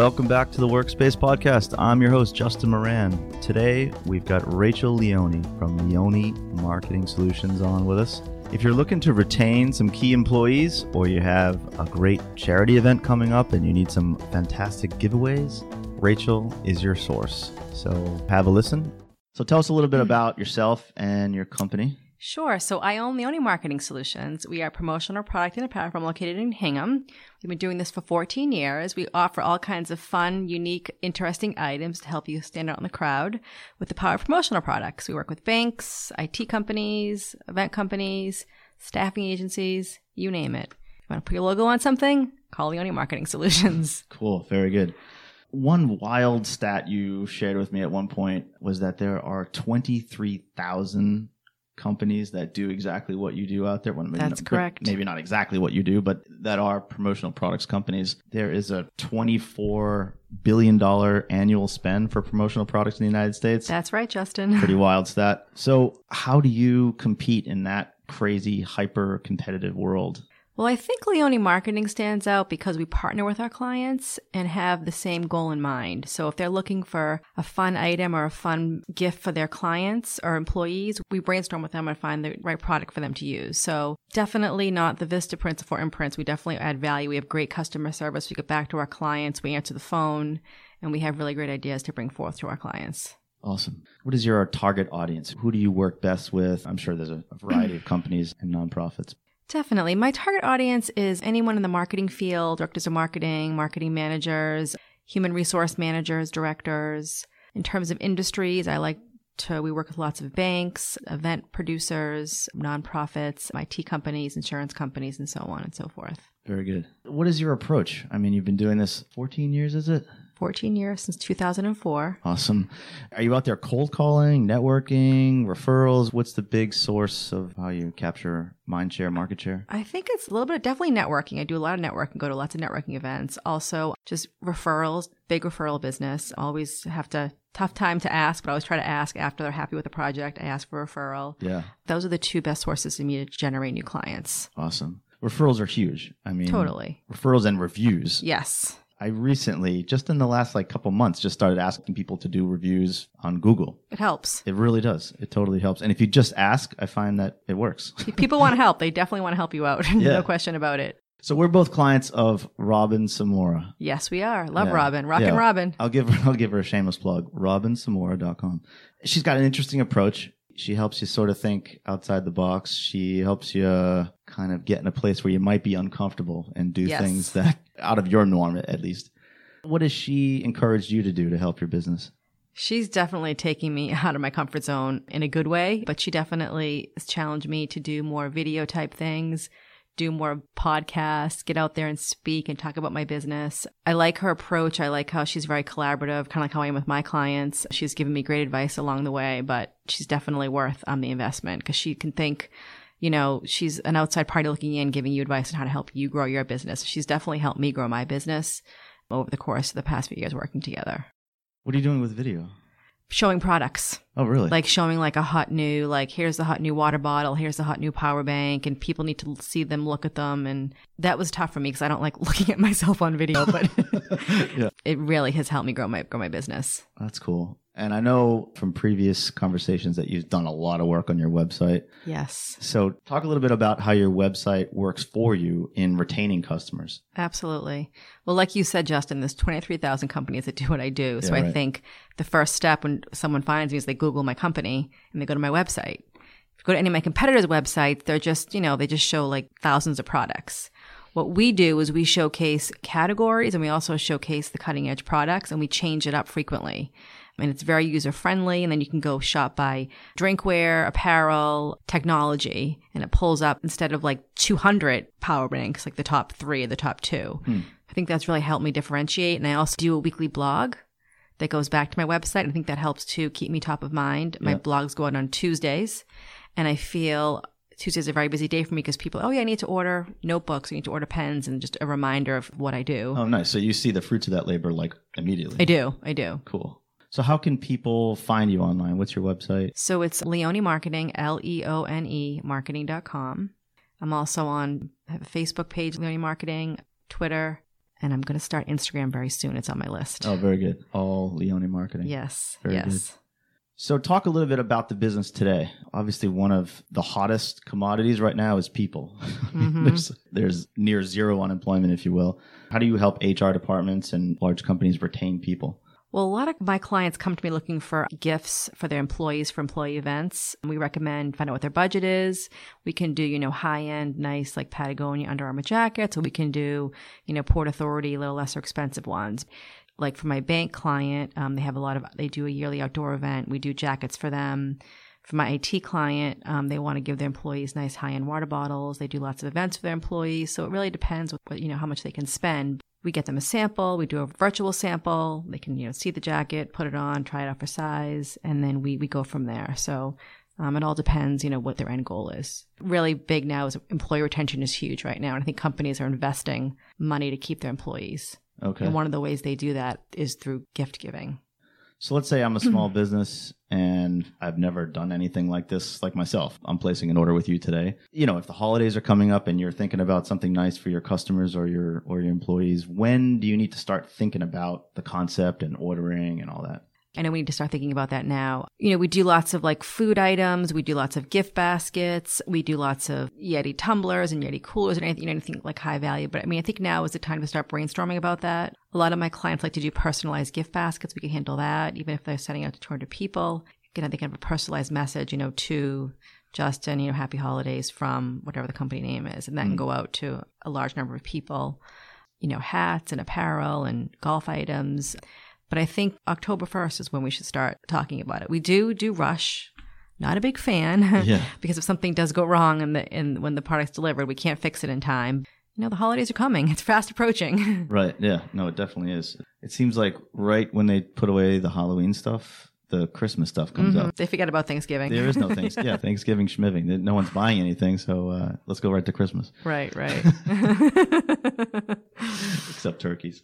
Welcome back to the Workspace Podcast. I'm your host, Justin Moran. Today, we've got Rachel Leone from Leone Marketing Solutions on with us. If you're looking to retain some key employees or you have a great charity event coming up and you need some fantastic giveaways, Rachel is your source. So have a listen. So tell us a little bit about yourself and your company. Sure. So I own Leone Marketing Solutions. We are promotional product and apparel firm located in Hingham. We've been doing this for 14 years. We offer all kinds of fun, unique, interesting items to help you stand out in the crowd with the power of promotional products. We work with banks, IT companies, event companies, staffing agencies, you name it. If you want to put your logo on something? Call Leone Marketing Solutions. Cool. Very good. One wild stat you shared with me at one point was that there are 23,000 companies that do exactly what you do out there. Well, maybe That's not, correct. Maybe not exactly what you do, but that are promotional products companies. There is a $24 billion annual spend for promotional products in the United States. That's right, Justin. Pretty wild stat. So, how do you compete in that crazy, hyper competitive world? Well, I think Leone Marketing stands out because we partner with our clients and have the same goal in mind. So if they're looking for a fun item or a fun gift for their clients or employees, we brainstorm with them and find the right product for them to use. So definitely not the Vistaprints or 4imprints. We definitely add value. We have great customer service. We get back to our clients. We answer the phone and we have really great ideas to bring forth to our clients. Awesome. What is your target audience? Who do you work best with? I'm sure there's a variety of companies and nonprofits. Definitely. My target audience is anyone in the marketing field, directors of marketing, marketing managers, human resource managers, directors. In terms of industries, I like to, we work with lots of banks, event producers, nonprofits, IT companies, insurance companies, and so on and so forth. Very good. What is your approach? I mean, you've been doing this 14 years, is it? 14 years since 2004. Awesome. Are you out there cold calling, networking, referrals? What's the big source of how you capture mind share, market share? I think it's a little bit of definitely networking. I do a lot of networking, go to lots of networking events. Also, just referrals, big referral business. Always have to tough time to ask, but I always try to ask after they're happy with the project. I ask for referral. Yeah. Those are the two best sources for me to generate new clients. Awesome. Referrals are huge. I mean, Totally. referrals and reviews. Yes. I recently, just in the last like couple months, just started asking people to do reviews on Google. It helps. It really does. It totally helps. And if you just ask, I find that it works. People want to help. They definitely want to help you out. Yeah. no question about it. so we're both clients of Robin Samora. Yes, we are. Love Yeah. Robin. Rock Yeah. Robin. I'll give her I'll give her a shameless plug. RobinSamora.com. She's got an interesting approach. She helps you sort of think outside the box. She helps you uh, kind of get in a place where you might be uncomfortable and do Yes. things that out of your norm at least. What has she encouraged you to do to help your business? She's definitely taking me out of my comfort zone in a good way, but she definitely has challenged me to do more video type things, do more podcasts, get out there and speak and talk about my business. I like her approach. I like how she's very collaborative, kind of like how I am with my clients. She's given me great advice along the way, but she's definitely worth um, the investment because she can think, you know, she's an outside party looking in, giving you advice on how to help you grow your business. She's definitely helped me grow my business over the course of the past few years working together. What are you doing with video? Showing products Oh, really? like showing like a hot new like here's the hot new water bottle here's the hot new power bank and people need to see them look at them and that was tough for me because i don't like looking at myself on video but yeah, it really has helped me grow my grow my business that's cool. And I know from previous conversations that you've done a lot of work on your website. yes. So, talk a little bit about how your website works for you in retaining customers. absolutely. Well like you said justin there's 23000 companies that do what i do. So Yeah, i think the first step when someone finds me is they google my company and they go to my website. If you go to any of my competitors websites they're just you know they just show like thousands of products What we do is we showcase categories and we also showcase the cutting edge products and we change it up frequently. And it's very user friendly. And then you can go shop by drinkware, apparel, technology, and it pulls up instead of like 200 power banks, like the top three or the top two. Hmm. I think that's really helped me differentiate. And I also do a weekly blog that goes back to my website. I think that helps to keep me top of mind. My blogs go out on Tuesdays, and I feel Tuesday's a very busy day for me because people, oh yeah, I need to order notebooks, I need to order pens, and just a reminder of what I do. Oh, nice. So you see the fruits of that labor like immediately. I do, I do. Cool. So how can people find you online? What's your website? So it's Leone Marketing, L E O N E marketing.com. I'm also on I have a Facebook page, Leone Marketing, Twitter, and I'm going to start Instagram very soon. It's on my list. Oh, very good. All Leone marketing. Yes. Very yes. So, talk a little bit about the business today. Obviously, one of the hottest commodities right now is people. Mhm. there's, there's near zero unemployment, if you will. How do you help HR departments and large companies retain people? Well, a lot of my clients come to me looking for gifts for their employees for employee events. We recommend find out what their budget is. We can do, you know, high end, nice like Patagonia Under Armour jackets, or we can do, you know, Port Authority, a little lesser expensive ones. Like for my bank client, um, they have a lot of, they do a yearly outdoor event. We do jackets for them. For my IT client, um, they want to give their employees nice high end water bottles. They do lots of events for their employees. So it really depends what, you know, how much they can spend. We get them a sample. We do a virtual sample. They can, you know, see the jacket, put it on, try it out for size, and then we, we go from there. So, um, it all depends, you know, what their end goal is. Really big now is employee retention is huge right now. And I think companies are investing money to keep their employees. Okay. And one of the ways they do that is through gift giving. So let's say I'm a small business and I've never done anything like this like myself. I'm placing an order with you today. You know, if the holidays are coming up and you're thinking about something nice for your customers or your or your employees, when do you need to start thinking about the concept and ordering and all that? I know we need to start thinking about that now. You know, we do lots of like food items, we do lots of gift baskets, we do lots of Yeti tumblers and Yeti coolers and anything, you know, anything like high value. But I mean, I think now is the time to start brainstorming about that. A lot of my clients like to do personalized gift baskets. We can handle that, even if they're sending out to 200 people. You know, they can have a personalized message, you know, to Justin, you know, happy holidays from whatever the company name is. And that can mm. go out to a large number of people, you know, hats and apparel and golf items. But I think October 1st is when we should start talking about it. We do do rush. Not a big fan Yeah. because if something does go wrong and the and when the product's delivered, we can't fix it in time. You know, the holidays are coming. It's fast approaching. Right. Yeah. No, it definitely is. It seems like right when they put away the Halloween stuff, the Christmas stuff comes Mhm. up. They forget about Thanksgiving. There is no things. Yeah, Thanksgiving, schmiving. No one's buying anything, so uh, let's go right to Christmas, right, right. except turkeys.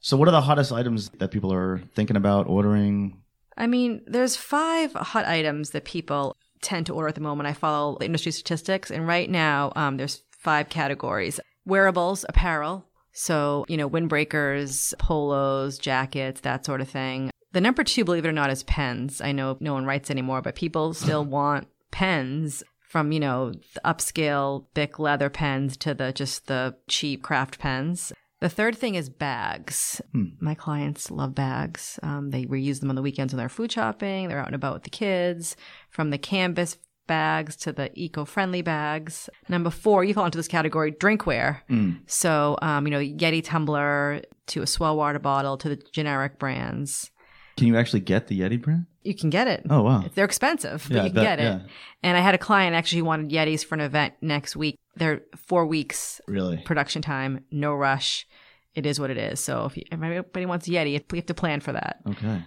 So, what are the hottest items that people are thinking about ordering? I mean, there's five hot items that people tend to order at the moment. I follow the industry statistics, and right now, um, there's five categories: wearables, apparel. So, you know, windbreakers, polos, jackets, that sort of thing. The number two, believe it or not, is pens. I know no one writes anymore, but people still want pens from, you know, the upscale Bic leather pens to the just the cheap craft pens. The third thing is bags. Hmm. My clients love bags. Um, they reuse them on the weekends when they're food shopping. They're out and about with the kids. From the canvas bags to the eco-friendly bags. Number four, you fall into this category, drinkware. Mm. So, um, you know, Yeti tumbler to a S'well water bottle to the generic brands. Can you actually get the Yeti brand? You can get it. Oh wow! They're expensive, but Yeah, you can bet, get it. yeah. And I had a client actually who wanted Yetis for an event next week. They're four weeks Really? production time, no rush. It is what it is. So if, you, if anybody wants Yeti, you have to plan for that. Okay.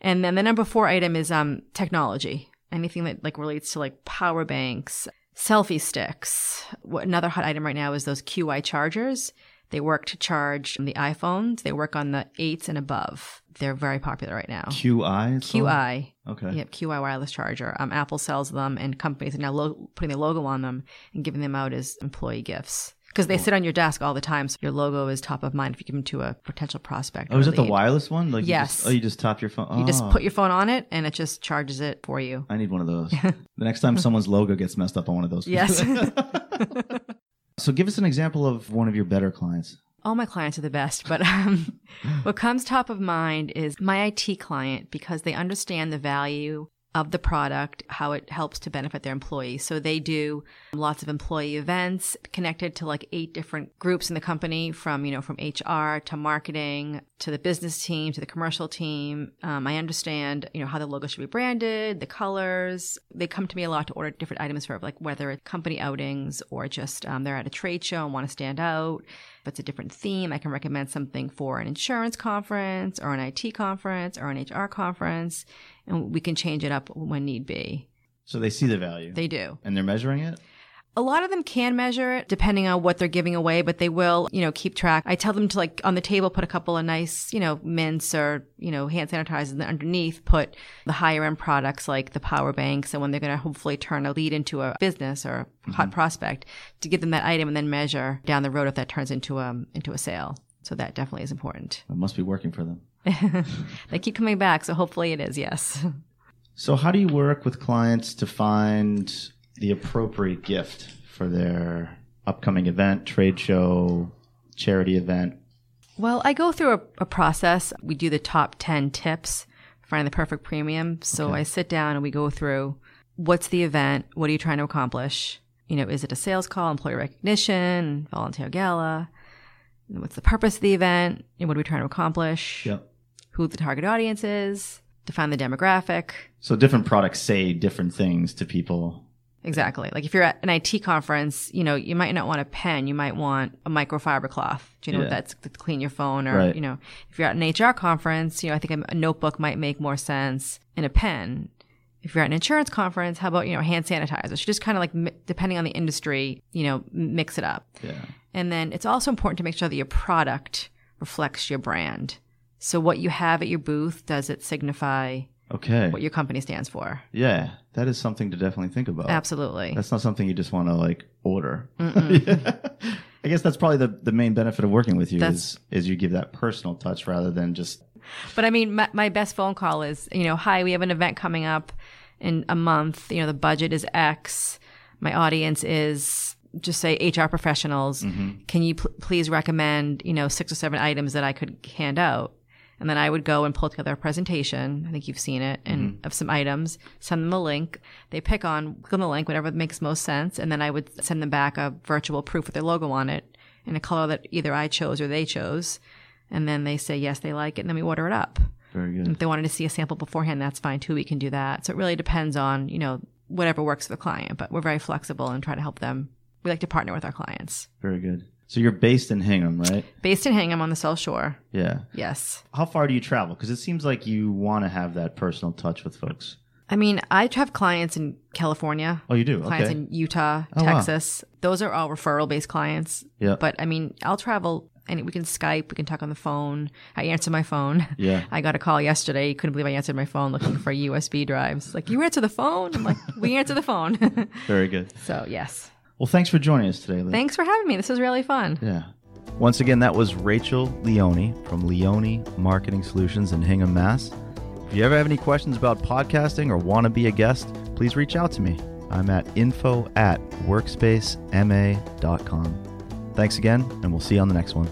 And then the number four item is um technology. Anything that like relates to like power banks, selfie sticks. What another hot item right now is those QI chargers. They work to charge the iPhones. They work on the eights and above. They're very popular right now. QI. QI. Okay. Yep, QI wireless charger. Um, Apple sells them, and companies are now lo- putting their logo on them and giving them out as employee gifts because they sit on your desk all the time. So your logo is top of mind if you give them to a potential prospect. Oh, or is it the wireless one? Like you Yes. just- oh, you just tap your phone. You just Oh, put your phone on it, and it just charges it for you. I need one of those. the next time someone's logo gets messed up on one of those. Yes. so, give us an example of one of your better clients. All my clients are the best, but um, what comes top of mind is my IT client because they understand the value of the product, how it helps to benefit their employees. So they do lots of employee events connected to like eight different groups in the company from, you know, from HR to marketing to the business team to the commercial team. Um, I understand, you know, how the logo should be branded, the colors. They come to me a lot to order different items for like whether it's company outings or just um, they're at a trade show and want to stand out. If it's a different theme, I can recommend something for an insurance conference or an IT conference or an HR conference, and we can change it up when need be. So they see the value They do. and they're measuring it. A lot of them can measure it depending on what they're giving away, but they will, you know, keep track. I tell them to like on the table put a couple of nice, you know, mints or, you know, hand sanitizers and then underneath put the higher end products like the power banks and when they're going to hopefully turn a lead into a business or a hot mm-hmm. prospect to give them that item and then measure down the road if that turns into a into a sale. So that definitely is important. It must be working for them. they keep coming back, so hopefully it is, yes. So, how do you work with clients to find the appropriate gift for their upcoming event, trade show, charity event? Well, I go through a, a process. We do the top 10 tips, find the perfect premium. So Okay. I sit down and we go through what's the event? What are you trying to accomplish? You know, is it a sales call, employee recognition, volunteer gala? What's the purpose of the event? And what are we trying to accomplish? Yep. Who the target audience is? Define the demographic. So, different products say different things to people. Exactly. Like if you're at an IT conference, you know, you might not want a pen. You might want a microfiber cloth. Do you know Yeah. what that's to clean your phone? Or, Right. you know, if you're at an HR conference, you know, I think a notebook might make more sense in a pen. If you're at an insurance conference, how about, you know, hand sanitizer? So just kind of like, depending on the industry, you know, mix it up. Yeah. And then it's also important to make sure that your product reflects your brand. So what you have at your booth, does it signify Okay. what your company stands for? Yeah. That is something to definitely think about. Absolutely. That's not something you just want to like order. I guess that's probably the, the main benefit of working with you That's- is is you give that personal touch rather than just But I mean, my, my best phone call is, you know, hi, we have an event coming up in a month. You know, the budget is X. My audience is just say HR professionals. Mm-hmm. Can you pl- please recommend, you know, six or seven items that I could hand out? And then I would go and pull together a presentation. I think you've seen it, and mm-hmm. of some items. Send them a link. They pick on, click on the link, whatever makes most sense, and then I would send them back a virtual proof with their logo on it in a color that either I chose or they chose. And then they say yes, they like it, and then we order it up. very good. If they wanted to see a sample beforehand, that's fine too. We can do that. So it really depends on, you know, whatever works for the client, but we're very flexible and try to help them. We like to partner with our clients. Very good. So you're based in Hingham, right? Based in Hingham on the South Shore. Yeah. Yes. How far do you travel? Because it seems like you want to have that personal touch with folks. I mean, I have clients in California, Oh, you do? clients Okay. in Utah, Oh, wow. Texas. Those are all referral based clients. Yeah. But I mean, I'll travel and we can Skype, we can talk on the phone. I answer my phone. Yeah. I got a call yesterday. Couldn't believe I answered my phone looking for USB drives. Like, you answer the phone? I'm like, we answer the phone. Very good. so, yes. Well, thanks for joining us today, Lee. Thanks for having me. This was really fun. Yeah. Once again, that was Rachel Leone from Leone Marketing Solutions in Hingham, Mass. If you ever have any questions about podcasting or want to be a guest, please reach out to me. I'm at info at workspacema.com. Thanks again, and we'll see you on the next one.